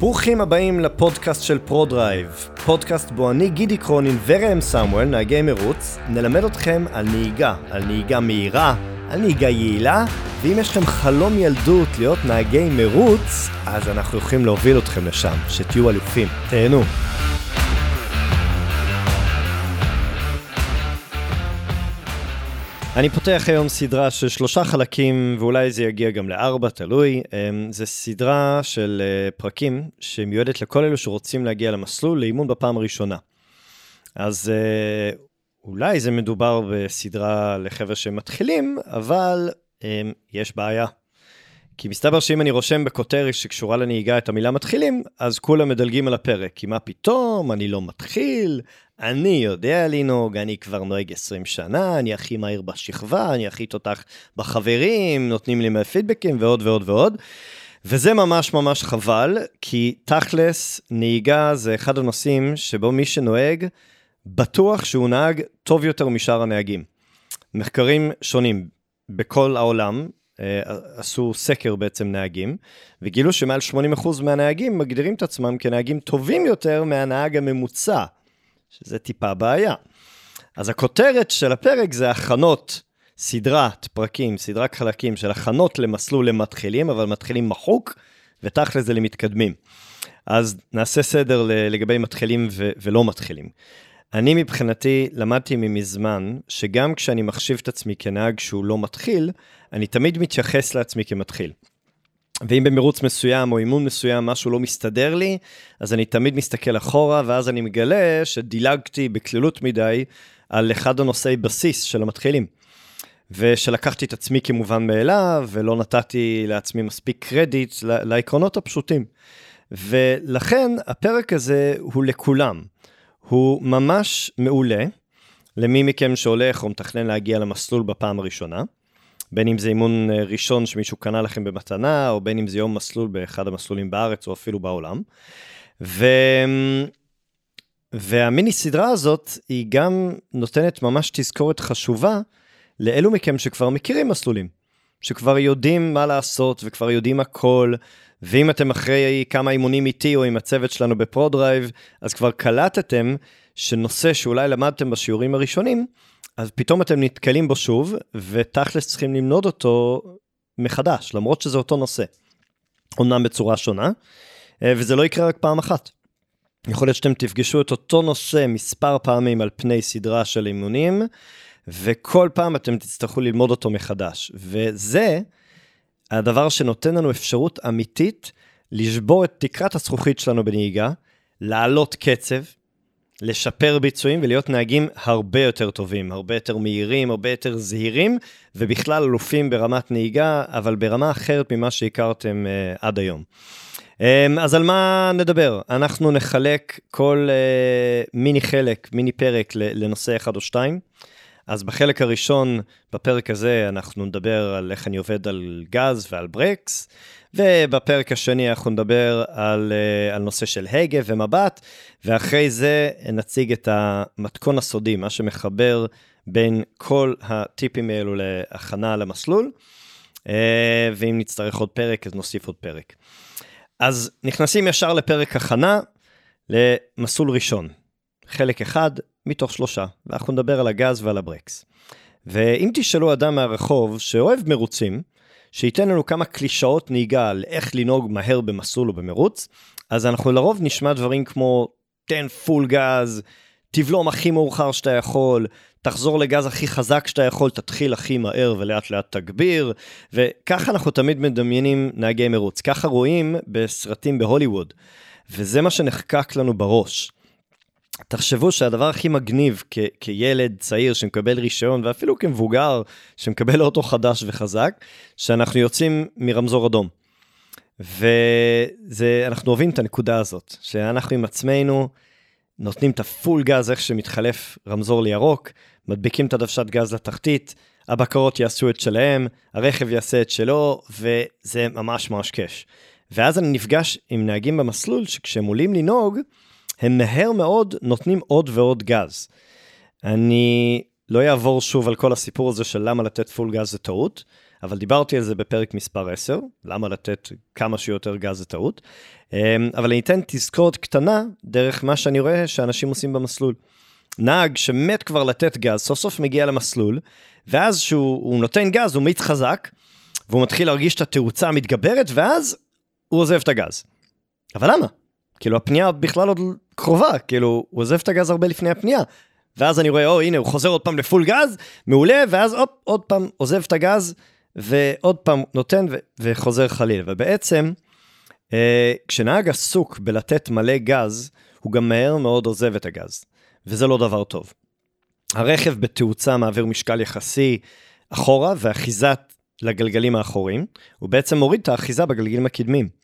ברוכים הבאים לפודקאסט של פרודרייב, פודקאסט בו אני גידי קרונין וראם סמואל, נהגי מרוץ, נלמד אתכם על נהיגה, על נהיגה מהירה, על נהיגה יעילה, ואם יש לכם חלום ילדות להיות נהגי מרוץ, אז אנחנו יכולים להוביל אתכם לשם, שתהיו אלופים. תהנו. אני פותח היום סדרה של שלושה חלקים, ואולי זה יגיע גם לארבע, תלוי. אמ, זה סדרה של אה, פרקים שמיועדת לכל אלו שרוצים להגיע למסלול לאימון בפעם הראשונה. אז אה, אולי זה מדובר בסדרה לחבר'ה שמתחילים, אבל אמ, יש בעיה. כי מסתבר שאם אני רושם בכותרת שקשורה לנהיגה את המילה מתחילים, אז כולם מדלגים על הפרק. כי מה פתאום, אני לא מתחיל, אני יודע לנהוג, אני כבר נוהג 20 שנה, אני הכי מהיר בשכבה, אני הכי תותח בחברים, נותנים לי מהפידבקים ועוד ועוד ועוד. וזה ממש ממש חבל, כי תכלס, נהיגה זה אחד הנושאים שבו מי שנוהג, בטוח שהוא נהג טוב יותר משאר הנהגים. מחקרים שונים בכל העולם, אה, עשו סקר בעצם נהגים, וגילו שמעל 80% מהנהגים מגדירים את עצמם כנהגים טובים יותר מהנהג הממוצע, שזה טיפה בעיה. אז הכותרת של הפרק זה הכנות, סדרת פרקים, סדרת חלקים של הכנות למסלול למתחילים, אבל מתחילים מחוק, ותכל'ס זה למתקדמים. אז נעשה סדר לגבי מתחילים ו- ולא מתחילים. אני מבחינתי למדתי ממזמן שגם כשאני מחשיב את עצמי כנהג שהוא לא מתחיל, אני תמיד מתייחס לעצמי כמתחיל. ואם במרוץ מסוים או אימון מסוים משהו לא מסתדר לי, אז אני תמיד מסתכל אחורה, ואז אני מגלה שדילגתי בקלילות מדי על אחד הנושאי בסיס של המתחילים. ושלקחתי את עצמי כמובן מאליו, ולא נתתי לעצמי מספיק קרדיט לעקרונות הפשוטים. ולכן הפרק הזה הוא לכולם. הוא ממש מעולה למי מכם שהולך או מתכנן להגיע למסלול בפעם הראשונה. בין אם זה אימון אה, ראשון שמישהו קנה לכם במתנה, או בין אם זה יום מסלול באחד המסלולים בארץ או אפילו בעולם. ו... והמיני סדרה הזאת, היא גם נותנת ממש תזכורת חשובה לאלו מכם שכבר מכירים מסלולים, שכבר יודעים מה לעשות וכבר יודעים הכל, ואם אתם אחרי כמה אימונים איתי או עם הצוות שלנו בפרודרייב, אז כבר קלטתם שנושא שאולי למדתם בשיעורים הראשונים, אז פתאום אתם נתקלים בו שוב, ותכלס צריכים ללמוד אותו מחדש, למרות שזה אותו נושא. אמנם בצורה שונה, אה, וזה לא יקרה רק פעם אחת. יכול להיות שאתם תפגשו את אותו נושא מספר פעמים על פני סדרה של אימונים, וכל פעם אתם תצטרכו ללמוד אותו מחדש. וזה הדבר שנותן לנו אפשרות אמיתית לשבור את תקרת הזכוכית שלנו בנהיגה, לעלות קצב, לשפר ביצועים ולהיות נהגים הרבה יותר טובים, הרבה יותר מהירים, הרבה יותר זהירים, ובכלל אלופים ברמת נהיגה, אבל ברמה אחרת ממה שהכרתם uh, עד היום. Um, אז על מה נדבר? אנחנו נחלק כל uh, מיני חלק, מיני פרק לנושא אחד או שתיים. אז בחלק הראשון, בפרק הזה, אנחנו נדבר על איך אני עובד על גז ועל ברקס. ובפרק השני אנחנו נדבר על, אה, על נושא של הגה ומבט, ואחרי זה נציג את המתכון הסודי, מה שמחבר בין כל הטיפים האלו להכנה למסלול, אה, ואם נצטרך עוד פרק, אז נוסיף עוד פרק. אז נכנסים ישר לפרק הכנה למסלול ראשון, חלק אחד מתוך שלושה, ואנחנו נדבר על הגז ועל הברקס. ואם תשאלו אדם מהרחוב שאוהב מרוצים, שייתן לנו כמה קלישאות נהיגה על איך לנהוג מהר במסלול או במרוץ, אז אנחנו לרוב נשמע דברים כמו תן פול גז, תבלום הכי מאוחר שאתה יכול, תחזור לגז הכי חזק שאתה יכול, תתחיל הכי מהר ולאט לאט תגביר, וככה אנחנו תמיד מדמיינים נהגי מרוץ, ככה רואים בסרטים בהוליווד, וזה מה שנחקק לנו בראש. תחשבו שהדבר הכי מגניב כ- כילד צעיר שמקבל רישיון, ואפילו כמבוגר שמקבל אוטו חדש וחזק, שאנחנו יוצאים מרמזור אדום. ואנחנו אוהבים את הנקודה הזאת, שאנחנו עם עצמנו נותנים את הפול גז איך שמתחלף רמזור לירוק, מדביקים את הדוושת גז לתחתית, הבקרות יעשו את שלהם, הרכב יעשה את שלו, וזה ממש ממש כיף. ואז אני נפגש עם נהגים במסלול שכשהם עולים לנהוג, הם מהר מאוד נותנים עוד ועוד גז. אני לא אעבור שוב על כל הסיפור הזה של למה לתת פול גז זה טעות, אבל דיברתי על זה בפרק מספר 10, למה לתת כמה שיותר גז זה טעות. אמ, אבל אני אתן תזכורת קטנה דרך מה שאני רואה שאנשים עושים במסלול. נהג שמת כבר לתת גז, סוף סוף מגיע למסלול, ואז שהוא נותן גז, הוא מאיץ חזק, והוא מתחיל להרגיש את התאוצה המתגברת, ואז הוא עוזב את הגז. אבל למה? כאילו הפנייה בכלל עוד קרובה, כאילו הוא עוזב את הגז הרבה לפני הפנייה. ואז אני רואה, או הנה, הוא חוזר עוד פעם לפול גז, מעולה, ואז הופ, עוד פעם עוזב את הגז, ועוד פעם נותן ו- וחוזר חלילה. ובעצם, אה, כשנהג עסוק בלתת מלא גז, הוא גם מהר מאוד עוזב את הגז, וזה לא דבר טוב. הרכב בתאוצה מעביר משקל יחסי אחורה ואחיזה לגלגלים האחוריים, הוא בעצם מוריד את האחיזה בגלגלים הקדמים.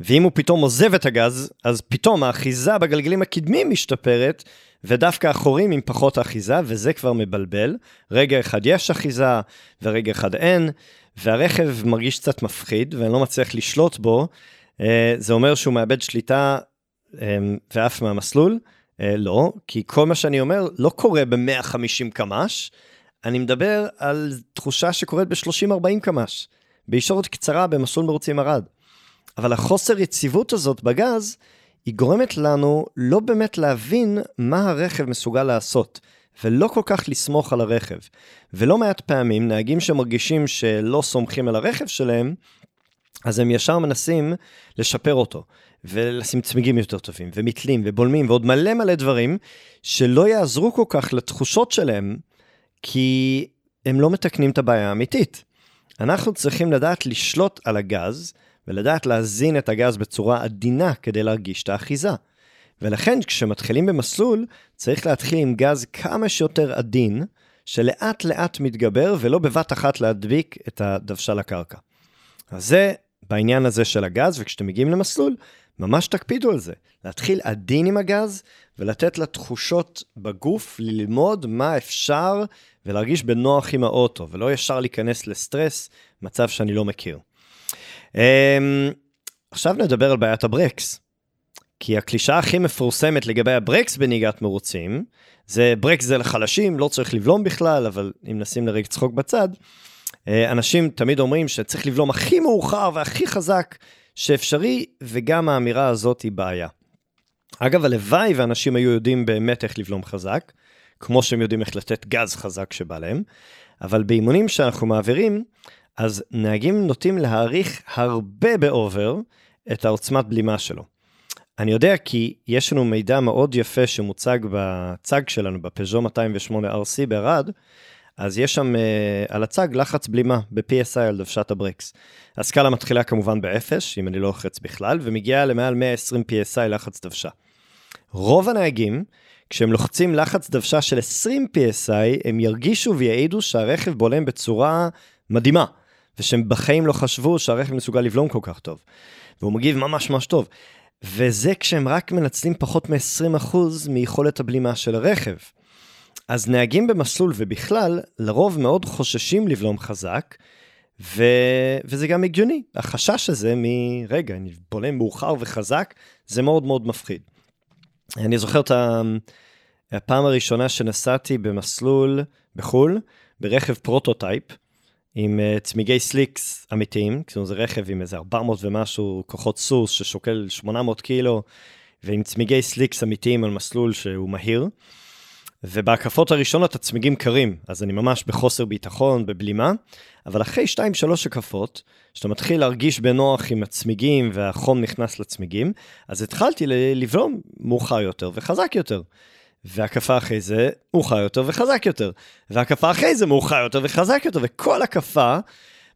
ואם הוא פתאום עוזב את הגז, אז פתאום האחיזה בגלגלים הקדמים משתפרת, ודווקא האחוריים עם פחות אחיזה, וזה כבר מבלבל. רגע אחד יש אחיזה, ורגע אחד אין, והרכב מרגיש קצת מפחיד, ואני לא מצליח לשלוט בו. אה, זה אומר שהוא מאבד שליטה אה, ועף מהמסלול. אה, לא, כי כל מה שאני אומר לא קורה ב-150 קמ"ש, אני מדבר על תחושה שקורית ב-30-40 קמ"ש, בישורת קצרה במסלול מרוצים ערד. אבל החוסר יציבות הזאת בגז, היא גורמת לנו לא באמת להבין מה הרכב מסוגל לעשות, ולא כל כך לסמוך על הרכב. ולא מעט פעמים, נהגים שמרגישים שלא סומכים על הרכב שלהם, אז הם ישר מנסים לשפר אותו, ולשים צמיגים יותר טובים, ומתלים, ובולמים, ועוד מלא מלא דברים, שלא יעזרו כל כך לתחושות שלהם, כי הם לא מתקנים את הבעיה האמיתית. אנחנו צריכים לדעת לשלוט על הגז, ולדעת להזין את הגז בצורה עדינה כדי להרגיש את האחיזה. ולכן כשמתחילים במסלול, צריך להתחיל עם גז כמה שיותר עדין, שלאט לאט מתגבר ולא בבת אחת להדביק את הדוושה לקרקע. אז זה בעניין הזה של הגז, וכשאתם מגיעים למסלול, ממש תקפידו על זה. להתחיל עדין עם הגז ולתת לה תחושות בגוף, ללמוד מה אפשר ולהרגיש בנוח עם האוטו, ולא ישר להיכנס לסטרס, מצב שאני לא מכיר. Um, עכשיו נדבר על בעיית הברקס. כי הקלישה הכי מפורסמת לגבי הברקס בנהיגת מרוצים, זה ברקס זה לחלשים, לא צריך לבלום בכלל, אבל אם נשים לרגע צחוק בצד, אה, אנשים תמיד אומרים שצריך לבלום הכי מאוחר והכי חזק שאפשרי, וגם האמירה הזאת היא בעיה. אגב, הלוואי ואנשים היו יודעים באמת איך לבלום חזק, כמו שהם יודעים איך לתת גז חזק שבא להם, אבל באימונים שאנחנו מעבירים, אז נהגים נוטים להעריך הרבה באובר את העוצמת בלימה שלו. אני יודע כי יש לנו מידע מאוד יפה שמוצג בצג שלנו, בפז'ו 208 RC בערד, אז יש שם uh, על הצג לחץ בלימה ב-PSI על דוושת הברקס. הסקאלה מתחילה כמובן באפס, אם אני לא לוחץ בכלל, ומגיעה למעל 120 PSI לחץ דוושה. רוב הנהגים, כשהם לוחצים לחץ דוושה של 20 PSI, הם ירגישו ויעידו שהרכב בולם בצורה מדהימה. ושהם בחיים לא חשבו שהרכב מסוגל לבלום כל כך טוב. והוא מגיב ממש ממש טוב. וזה כשהם רק מנצלים פחות מ-20% מיכולת הבלימה של הרכב. אז נהגים במסלול ובכלל, לרוב מאוד חוששים לבלום חזק, ו... וזה גם הגיוני. החשש הזה מרגע, אני בולם מאוחר וחזק, זה מאוד מאוד מפחיד. אני זוכר את הפעם הראשונה שנסעתי במסלול בחו"ל, ברכב prototype, עם אה, צמיגי slicks אמיתיים, כאילו זה רכב עם איזה 400 ומשהו כוחות סוס ששוקל 800 קילו, ועם צמיגי סליקס אמיתיים על מסלול שהוא מהיר. ובהקפות הראשונות הצמיגים קרים, אז אני ממש בחוסר ביטחון, בבלימה, אבל אחרי 2-3 הקפות, שאתה מתחיל להרגיש בנוח עם הצמיגים והחום נכנס לצמיגים, אז התחלתי לבלום מאוחר יותר וחזק יותר. והקפה אחרי זה מאוחר יותר וחזק יותר, והקפה אחרי זה מאוחר יותר וחזק יותר, וכל הקפה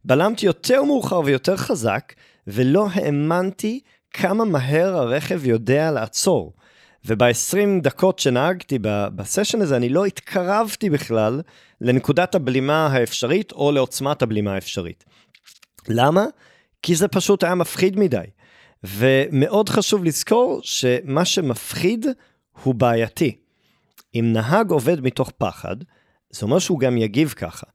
בלמתי יותר מאוחר ויותר חזק, ולא האמנתי כמה מהר הרכב יודע לעצור. וב-20 דקות שנהגתי בסשן הזה, אני לא התקרבתי בכלל לנקודת הבלימה האפשרית או לעוצמת הבלימה האפשרית. למה? כי זה פשוט היה מפחיד מדי. ומאוד חשוב לזכור שמה שמפחיד הוא בעייתי. אם נהג עובד מתוך פחד, זה אומר שהוא גם יגיב ככה.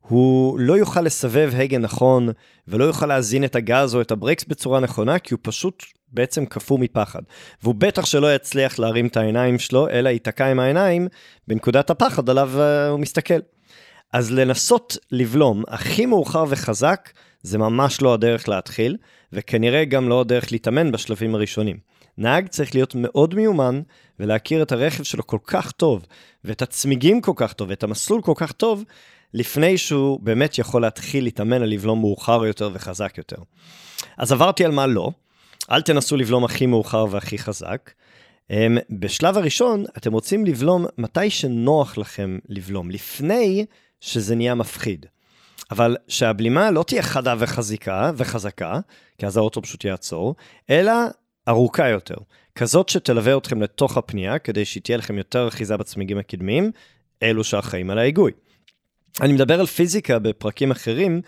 הוא לא יוכל לסבב הגה נכון, ולא יוכל להזין את הגז או את הברקס בצורה נכונה, כי הוא פשוט בעצם קפוא מפחד. והוא בטח שלא יצליח להרים את העיניים שלו, אלא ייתקע עם העיניים בנקודת הפחד עליו uh, הוא מסתכל. אז לנסות לבלום הכי מאוחר וחזק, זה ממש לא הדרך להתחיל, וכנראה גם לא הדרך להתאמן בשלבים הראשונים. נהג צריך להיות מאוד מיומן ולהכיר את הרכב שלו כל כך טוב, ואת הצמיגים כל כך טוב, ואת המסלול כל כך טוב, לפני שהוא באמת יכול להתחיל להתאמן על לבלום מאוחר יותר וחזק יותר. אז עברתי על מה לא, אל תנסו לבלום הכי מאוחר והכי חזק. אמ, בשלב הראשון, אתם רוצים לבלום מתי שנוח לכם לבלום, לפני שזה נהיה מפחיד. אבל שהבלימה לא תהיה חדה וחזיקה וחזקה, כי אז האוטו פשוט יעצור, אלא ארוכה יותר. כזאת שתלווה אתכם לתוך הפנייה, כדי שתהיה לכם יותר אחיזה בצמיגים הקדמיים, אלו שאחראים על ההיגוי. אני מדבר על פיזיקה בפרקים אחרים,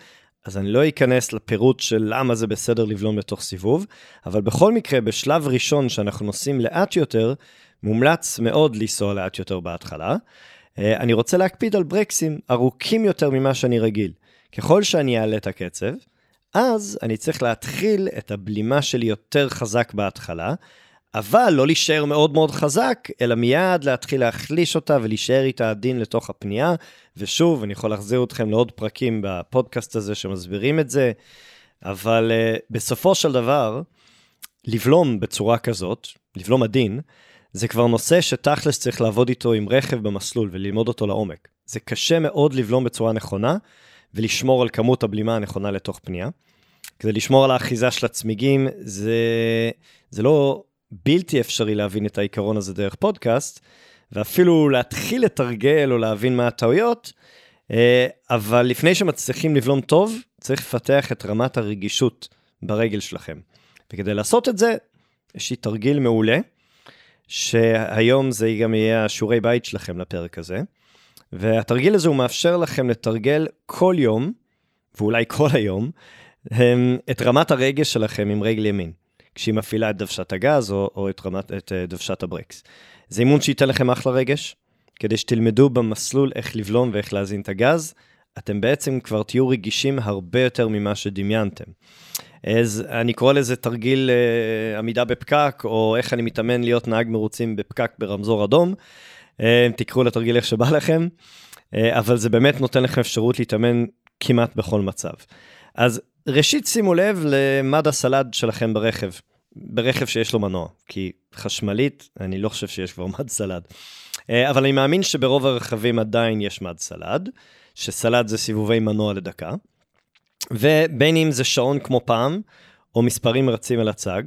אז אני לא אכנס לפירוט של למה זה בסדר לבלום לתוך סיבוב, אבל בכל מקרה, בשלב ראשון שאנחנו נוסעים לאט יותר, מומלץ מאוד לנסוע לאט יותר בהתחלה. אה, אני רוצה להקפיד על ברקסים ארוכים יותר ממה שאני רגיל. ככל שאני אעלה את הקצב, אז אני צריך להתחיל את הבלימה שלי יותר חזק בהתחלה, אבל לא להישאר מאוד מאוד חזק, אלא מיד להתחיל להחליש אותה ולהישאר איתה עדין לתוך הפנייה. ושוב, אני יכול להחזיר אתכם לעוד פרקים בפודקאסט הזה שמסבירים את זה, אבל uh, בסופו של דבר, לבלום בצורה כזאת, לבלום עדין, זה כבר נושא שתכלס צריך לעבוד איתו עם רכב במסלול וללמוד אותו לעומק. זה קשה מאוד לבלום בצורה נכונה ולשמור על כמות הבלימה הנכונה לתוך פנייה. כדי לשמור על האחיזה של הצמיגים, זה, זה לא בלתי אפשרי להבין את העיקרון הזה דרך פודקאסט, ואפילו להתחיל לתרגל או להבין מה הטעויות, אה, אבל לפני שמצליחים לבלום טוב, צריך לפתח את רמת הרגישות ברגל שלכם. וכדי לעשות את זה, יש לי תרגיל מעולה, שהיום זה גם יהיה השיעורי בית שלכם לפרק הזה. והתרגיל הזה הוא מאפשר לכם לתרגל כל יום, ואולי כל היום, את רמת הרגש שלכם עם רגל ימין. כשהיא מפעילה את דוושת הגז או, או את, רמת, את אה, דוושת הברקס. זה אימון שייתן לכם אחלה רגש, כדי שתלמדו במסלול איך לבלום ואיך להזין את הגז. אתם בעצם כבר תהיו רגישים הרבה יותר ממה שדמיינתם. אז אני קורא לזה תרגיל uh, עמידה בפקק, או איך אני מתאמן להיות נהג מרוצים בפקק ברמזור אדום. Uh, תקראו לתרגיל איך שבא לכם, uh, אבל זה באמת נותן לכם אפשרות להתאמן כמעט בכל מצב. אז ראשית שימו לב למד הסלד שלכם ברכב, ברכב שיש לו מנוע, כי חשמלית, אני לא חושב שיש כבר מד סלד. אה, אבל אני מאמין שברוב הרכבים עדיין יש מד סלד, שסלד זה סיבובי מנוע לדקה, ובין אם זה שעון כמו פעם, או מספרים רצים על הצג,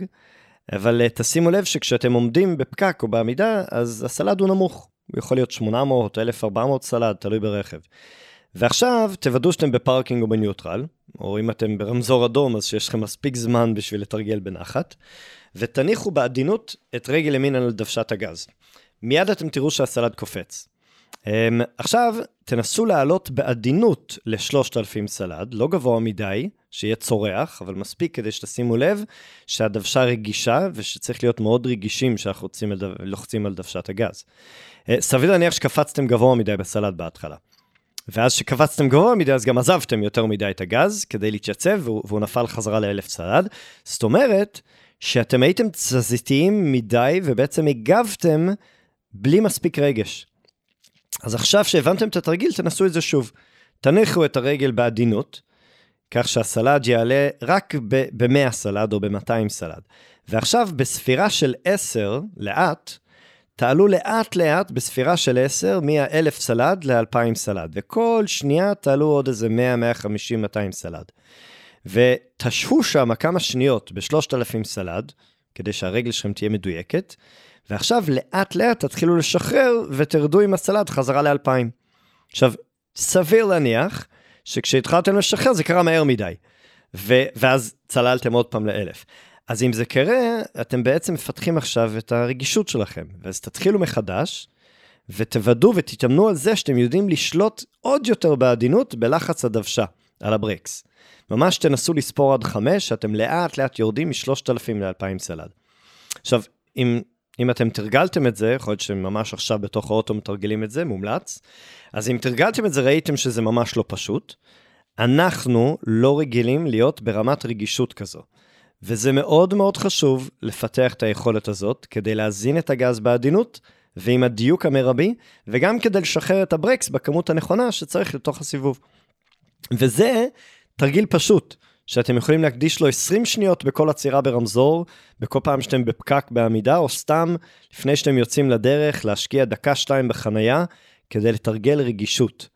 אבל אה, תשימו לב שכשאתם עומדים בפקק או בעמידה, אז הסלד הוא נמוך. הוא יכול להיות 800 או 1400 סלד, תלוי ברכב. ועכשיו תוודאו שאתם ב parking או ב neutral, או אם אתם ברמזור אדום, אז שיש לכם מספיק זמן בשביל לתרגל בנחת, ותניחו בעדינות את רגל ימין על דוושת הגז. מיד אתם תראו שהסלד קופץ. אמ, עכשיו, תנסו לעלות בעדינות ל-3,000 סלד, לא גבוה מדי, שיהיה צורח, אבל מספיק כדי שתשימו לב שהדוושה רגישה ושצריך להיות מאוד רגישים כשאנחנו לוחצים על דוושת הגז. Uh, סביר להניח שקפצתם גבוה מדי בסלד בהתחלה. ואז שקפצתם גבוה מדי, אז גם עזבתם יותר מדי את הגז כדי להתייצב, והוא, והוא נפל חזרה לאלף צלד. זאת אומרת, שאתם הייתם תזזיתיים מדי, ובעצם הגבתם בלי מספיק רגש. אז עכשיו שהבנתם את התרגיל, תנסו את זה שוב. תניחו את הרגל בעדינות, כך שהסלד יעלה רק ב-100 סלד או ב-200 סלד. ועכשיו, בספירה של 10, לאט, תעלו לאט לאט בספירה של 10 מ-1000 סלד ל-2000 סלד, וכל שנייה תעלו עוד איזה 100, 150, 200 סלד. ותשהו שם כמה שניות ב-3000 סלד, כדי שהרגל שלכם תהיה מדויקת, ועכשיו לאט לאט תתחילו לשחרר ותרדו עם הסלד חזרה ל-2000. עכשיו, סביר להניח שכשהתחלתם לשחרר זה קרה מהר מדי, ו- ואז צללתם עוד פעם לאלף. אז אם זה קרה, אתם בעצם מפתחים עכשיו את הרגישות שלכם. ואז תתחילו מחדש, ותוודאו ותתאמנו על זה שאתם יודעים לשלוט עוד יותר בעדינות בלחץ הדוושה, על הברקס. ממש תנסו לספור עד חמש, שאתם לאט לאט יורדים מ-3,000 ל-2,000 סלד. עכשיו, אם, אם אתם תרגלתם את זה, יכול להיות שממש עכשיו בתוך האוטו מתרגלים את זה, מומלץ. אז אם תרגלתם את זה, ראיתם שזה ממש לא פשוט. אנחנו לא רגילים להיות ברמת רגישות כזו. וזה מאוד מאוד חשוב לפתח את היכולת הזאת כדי להזין את הגז בעדינות ועם הדיוק המרבי, וגם כדי לשחרר את הברקס בכמות הנכונה שצריך לתוך הסיבוב. וזה תרגיל פשוט, שאתם יכולים להקדיש לו 20 שניות בכל עצירה ברמזור, בכל פעם שאתם בפקק בעמידה, או סתם לפני שאתם יוצאים לדרך, להשקיע דקה-שתיים בחנייה, כדי לתרגל רגישות.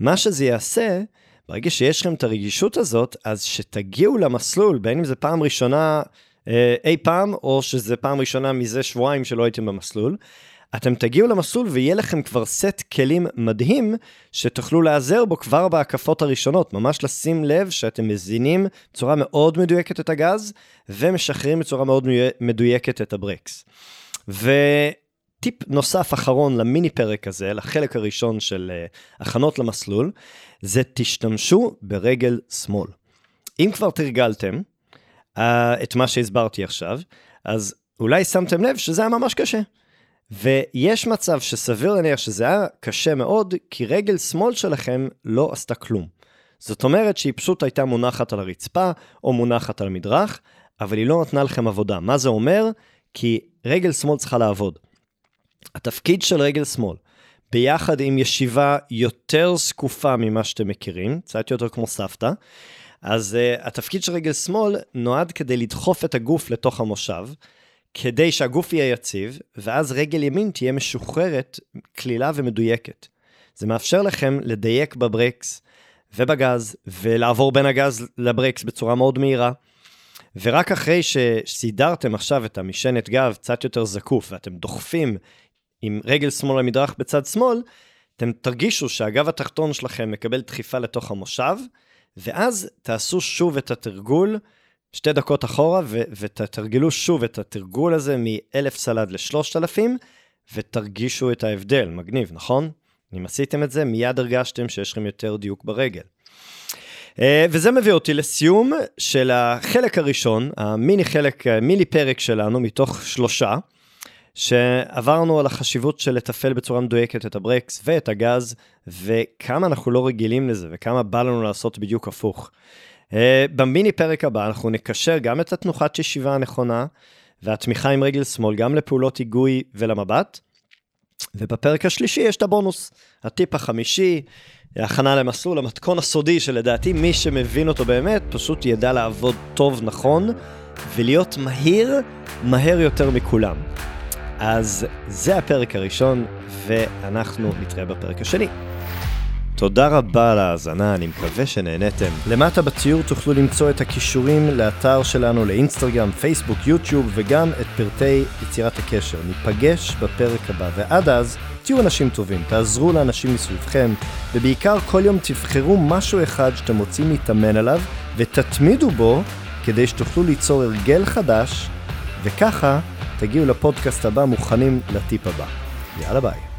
מה שזה יעשה, ברגע שיש לכם את הרגישות הזאת, אז שתגיעו למסלול, בין אם זה פעם ראשונה אה, אי פעם, או שזה פעם ראשונה מזה שבועיים שלא הייתם במסלול, אתם תגיעו למסלול ויהיה לכם כבר סט כלים מדהים שתוכלו להיעזר בו כבר בהקפות הראשונות, ממש לשים לב שאתם מזינים בצורה מאוד מדויקת את הגז ומשחררים בצורה מאוד מדויקת את הברקס. וטיפ נוסף אחרון למיני פרק הזה, לחלק הראשון של uh, הכנות למסלול, זה תשתמשו ברגל שמאל. אם כבר תרגלתם uh, את מה שהסברתי עכשיו, אז אולי שמתם לב שזה היה ממש קשה. ויש מצב שסביר להניח שזה היה קשה מאוד, כי רגל שמאל שלכם לא עשתה כלום. זאת אומרת שהיא פשוט הייתה מונחת על הרצפה, או מונחת על המדרך, אבל היא לא נתנה לכם עבודה. מה זה אומר? כי רגל שמאל צריכה לעבוד. התפקיד של רגל שמאל, ביחד עם ישיבה יותר זקופה ממה שאתם מכירים, קצת יותר כמו סבתא, אז uh, התפקיד של רגל שמאל נועד כדי לדחוף את הגוף לתוך המושב, כדי שהגוף יהיה יציב, ואז רגל ימין תהיה משוחררת, קלילה ומדויקת. זה מאפשר לכם לדייק בברקס ובגז, ולעבור בין הגז לברקס בצורה מאוד מהירה. ורק אחרי שסידרתם עכשיו את המשענת גב קצת יותר זקוף, ואתם דוחפים עם רגל שמאל למדרך בצד שמאל, אתם תרגישו שהגב התחתון שלכם מקבל דחיפה לתוך המושב, ואז תעשו שוב את התרגול שתי דקות אחורה ו- ותתרגלו שוב את התרגול הזה מ-1,000 סלד ל-3,000 ותרגישו את ההבדל. מגניב, נכון? אם עשיתם את זה, מיד הרגשתם שיש לכם יותר דיוק ברגל. Uh, וזה מביא אותי לסיום של החלק הראשון, המיני חלק, מיני פרק שלנו מתוך שלושה, שעברנו על החשיבות של לתפעל בצורה מדויקת את הברקס ואת הגז, וכמה אנחנו לא רגילים לזה, וכמה בא לנו לעשות בדיוק הפוך. Uh, במיני פרק הבא אנחנו נקשר גם את התנוחת ישיבה הנכונה והתמיכה עם רגל שמאל גם לפעולות היגוי ולמבט. ובפרק השלישי יש את הבונוס, הטיפ החמישי, הכנה למסלול, המתכון הסודי שלדעתי מי שמבין אותו באמת פשוט ידע לעבוד טוב נכון ולהיות מהיר, מהר יותר מכולם. אז זה הפרק הראשון ואנחנו נתראה בפרק השני. תודה רבה על ההאזנה, אני מקווה שנהניתם. למטה בציור תוכלו למצוא את הכישורים לאתר שלנו לאינסטגרם, פייסבוק, יוטיוב וגם את פרטי יצירת הקשר. ניפגש בפרק הבא, ועד אז תהיו אנשים טובים, תעזרו לאנשים מסביבכם, ובעיקר כל יום תבחרו משהו אחד שאתם רוצים להתאמן עליו, ותתמידו בו כדי שתוכלו ליצור הרגל חדש, וככה תגיעו לפודקאסט הבא מוכנים לטיפ הבא. יאללה ביי.